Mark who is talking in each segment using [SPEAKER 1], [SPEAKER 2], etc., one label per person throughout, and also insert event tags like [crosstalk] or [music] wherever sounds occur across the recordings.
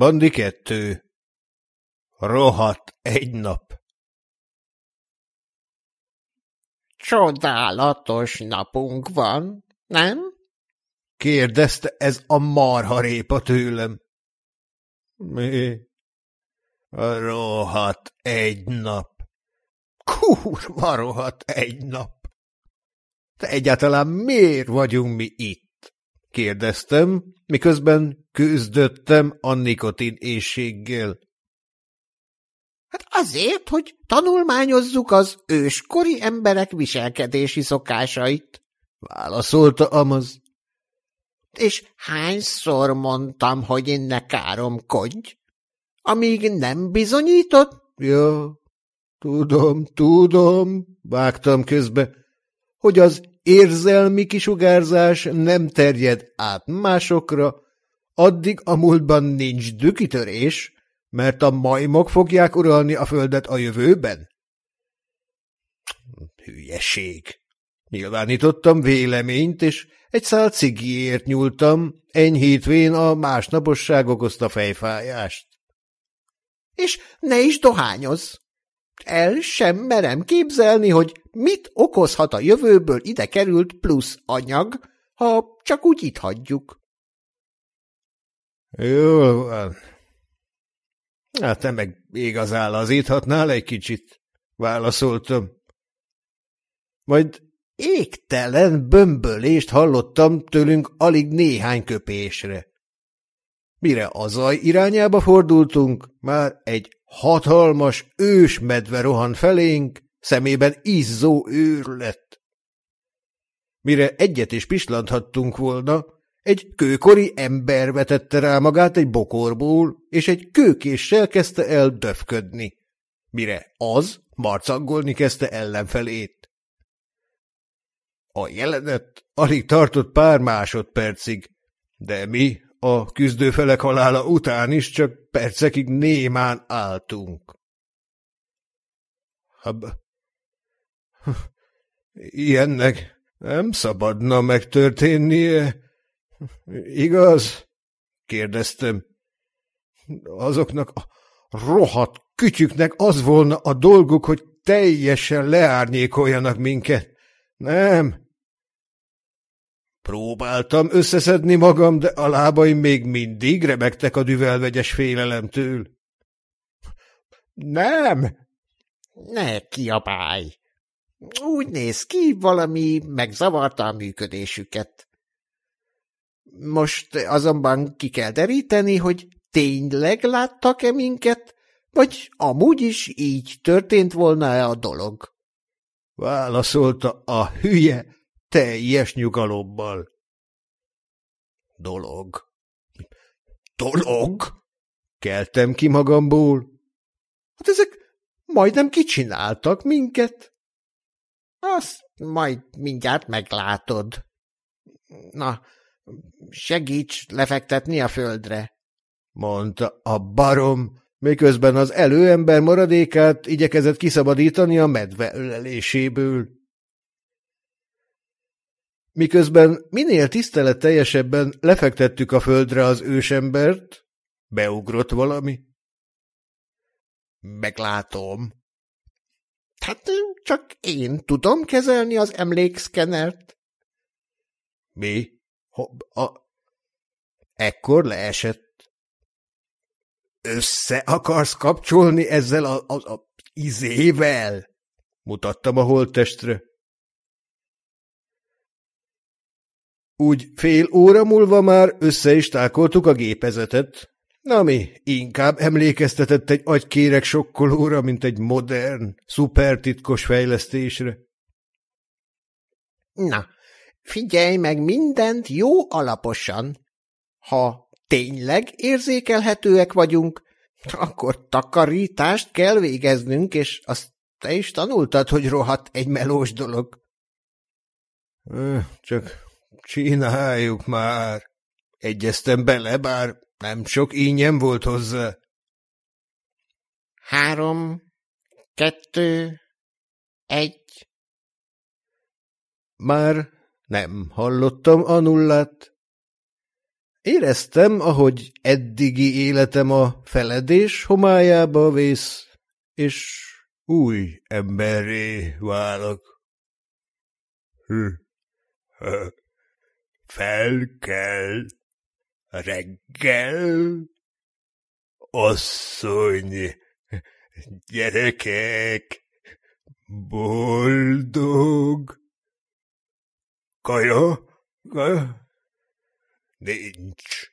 [SPEAKER 1] Bandi kettő. Rohat egy nap.
[SPEAKER 2] Csodálatos napunk van, nem?
[SPEAKER 1] Kérdezte ez a marharépa tőlem. Mi? Rohat egy nap. Kurva rohat egy nap. Te egyáltalán miért vagyunk mi itt? Kérdeztem, miközben küzdöttem a nikotin éjséggel.
[SPEAKER 2] Hát azért, hogy tanulmányozzuk az őskori emberek viselkedési szokásait.
[SPEAKER 1] Válaszolta Amaz.
[SPEAKER 2] És hányszor mondtam, hogy ne káromkodj? Amíg nem bizonyított?
[SPEAKER 1] Ja, tudom, tudom, vágtam közbe, hogy az érzelmi kisugárzás nem terjed át másokra, addig a múltban nincs dükitörés, mert a majmok fogják uralni a földet a jövőben? Hülyeség! Nyilvánítottam véleményt, és egy szál cigiért nyúltam, enyhítvén a másnaposság okozta fejfájást.
[SPEAKER 2] És ne is dohányoz! El sem merem képzelni, hogy mit okozhat a jövőből ide került plusz anyag, ha csak úgy itt hagyjuk.
[SPEAKER 1] Jól van. Hát te meg igazán lazíthatnál egy kicsit, válaszoltam. Majd égtelen bömbölést hallottam tőlünk alig néhány köpésre. Mire a irányába fordultunk, már egy hatalmas ősmedve rohan felénk, szemében izzó őrület. Mire egyet is pislanthattunk volna, egy kőkori ember vetette rá magát egy bokorból, és egy kőkéssel kezdte el döfködni, mire az marcangolni kezdte ellenfelét. A jelenet alig tartott pár másodpercig, de mi a küzdőfelek halála után is csak percekig némán álltunk. Hab... [laughs] Ilyennek nem szabadna megtörténnie, igaz? kérdeztem. Azoknak a rohadt kütyüknek az volna a dolguk, hogy teljesen leárnyékoljanak minket. Nem, Próbáltam összeszedni magam, de a lábaim még mindig remegtek a düvelvegyes félelemtől. Nem!
[SPEAKER 2] Ne kiabálj! Úgy néz ki, valami megzavarta a működésüket. Most azonban ki kell deríteni, hogy tényleg láttak-e minket, vagy amúgy is így történt volna-e a dolog? Válaszolta a hülye, teljes nyugalommal. Dolog. Dolog? Keltem ki magamból. Hát ezek majdnem kicsináltak minket. Azt majd mindjárt meglátod. Na, segíts lefektetni a földre, mondta a barom, miközben az előember maradékát igyekezett kiszabadítani a medve öleléséből. Miközben minél tiszteletteljesebben lefektettük a földre az ősembert, beugrott valami. Meglátom. Hát csak én tudom kezelni az emlékszkenert. Mi? A... Ekkor leesett. Össze akarsz kapcsolni ezzel a, a, a izével? Mutattam a holttestre. Úgy fél óra múlva már össze is tákoltuk a gépezetet, ami inkább emlékeztetett egy agykérek sokkolóra, mint egy modern, szupertitkos fejlesztésre. Na, figyelj meg mindent jó alaposan. Ha tényleg érzékelhetőek vagyunk, akkor takarítást kell végeznünk, és azt te is tanultad, hogy rohadt egy melós dolog. Csak Csináljuk már. Egyeztem bele, bár nem sok ínyem volt hozzá. Három, kettő, egy. Már nem hallottam a nullát.
[SPEAKER 1] Éreztem, ahogy eddigi életem a feledés homályába vész, és új emberré válok. Hm. Fel kell reggel, asszony, gyerekek, boldog. Kaja, kaja, nincs,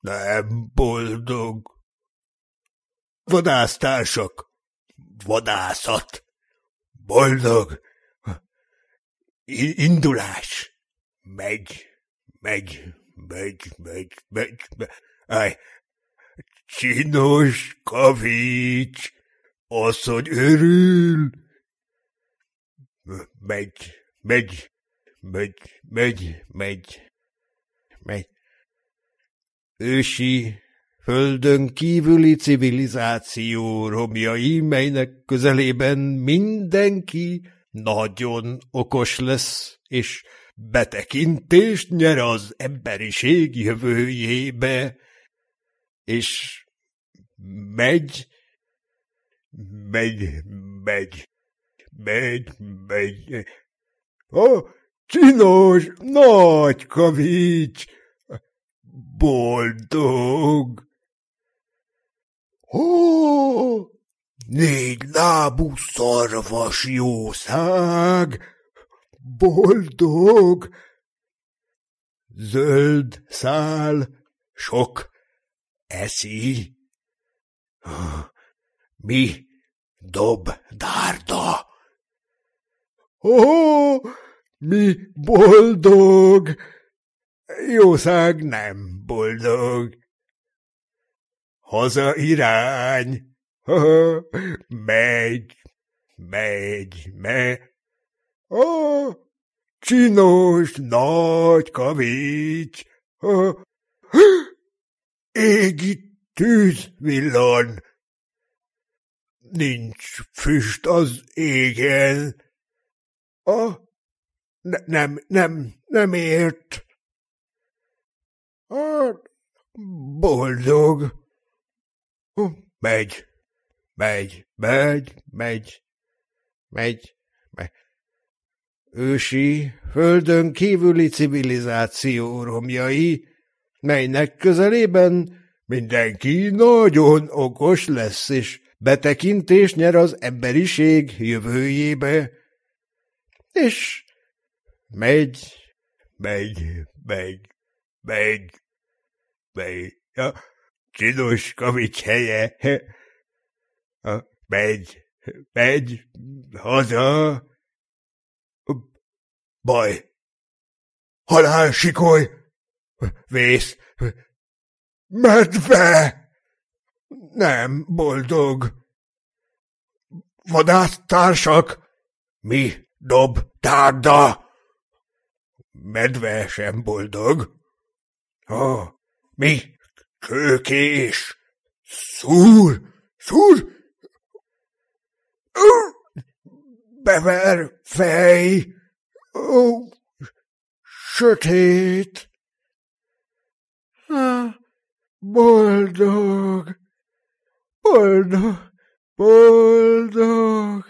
[SPEAKER 1] nem boldog. Vadásztársak, vadászat, boldog, indulás, megy, megy, megy, megy, megy, megy. Aj, csinos kavics, asszony örül. Megy, megy, megy, megy, megy, megy. Ősi, földön kívüli civilizáció romjai, melynek közelében mindenki nagyon okos lesz, és betekintést nyer az emberiség jövőjébe, és megy, megy, megy, megy, megy. A csinos nagy kavics, boldog. Ó, négy lábú szarvas jószág, boldog, zöld szál, sok eszi. Mi dob dárda? Ó, mi boldog, jószág nem boldog. Haza irány, megy, megy, megy. Ó, csinos nagy kavics, égi tűz villan. Nincs füst az égen. A, ne, nem, nem, nem ért. A, boldog. Megy, megy, megy, megy, megy, megy. Ősi, földön kívüli civilizáció romjai, melynek közelében mindenki nagyon okos lesz, és betekintés nyer az emberiség jövőjébe. És megy, megy, megy, megy, megy. A csinos kavics helye. A, megy, megy, haza. Baj. Halál sikoly. Vész. Medve. Nem boldog. Vadásztársak. Mi dob tárda. Medve sem boldog. Ó, mi kőkés. Szúr, szúr. Bever fej. Ó, sötét. Ah, boldog, boldog, boldog.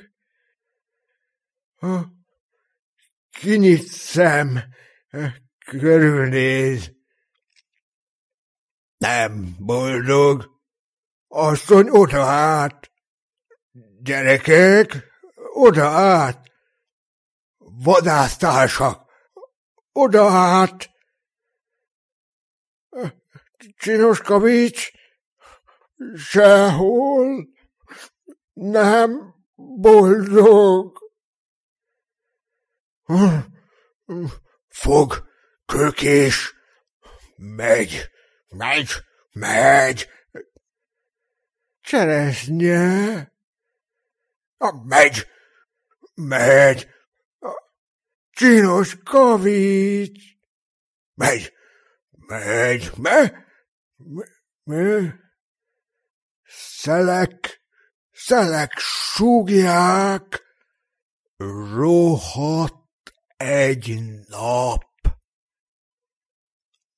[SPEAKER 1] Ah, kinyit szem, körülnéz. Nem boldog. Asszony oda át. Gyerekek, oda át. Vadásztársak, oda át. Csinos kavics, sehol nem boldog. Fog, kökés, megy, megy, megy. Cseresznye, megy, megy, csinos kavics, megy, megy, megy, megy, szelek, szelek súgják, rohadt egy nap.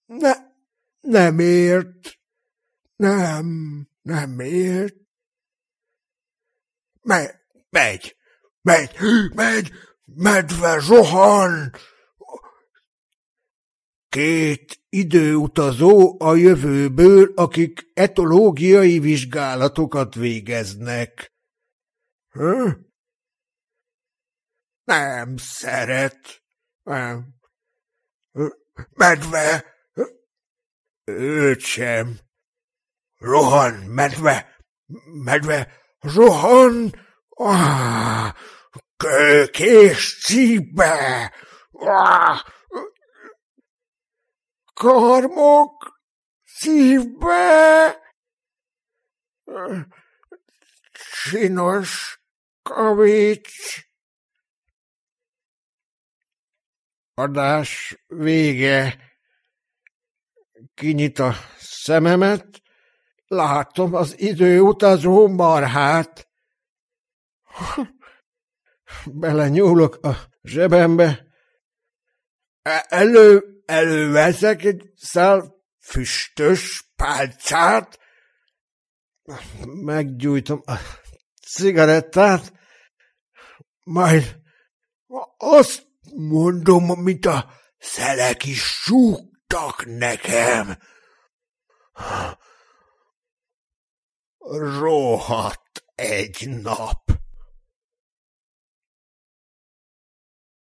[SPEAKER 1] Ne, Nem ért. Nem, nem ért. Me megy, megy, megy, medve zsohan! Két időutazó a jövőből, akik etológiai vizsgálatokat végeznek. Hm? Nem szeret. Nem. Medve. Őt sem. Rohan, medve. Medve. Rohan. Ah, kőkés cíbe. Ah, karmok szívbe. Csinos kavics. Adás vége. Kinyit a szememet, látom az időutazó marhát. Belenyúlok a zsebembe. E, elő, előveszek egy szál füstös pálcát, meggyújtom a cigarettát, majd azt mondom, amit a szelek is súgtak nekem. Rohadt egy nap.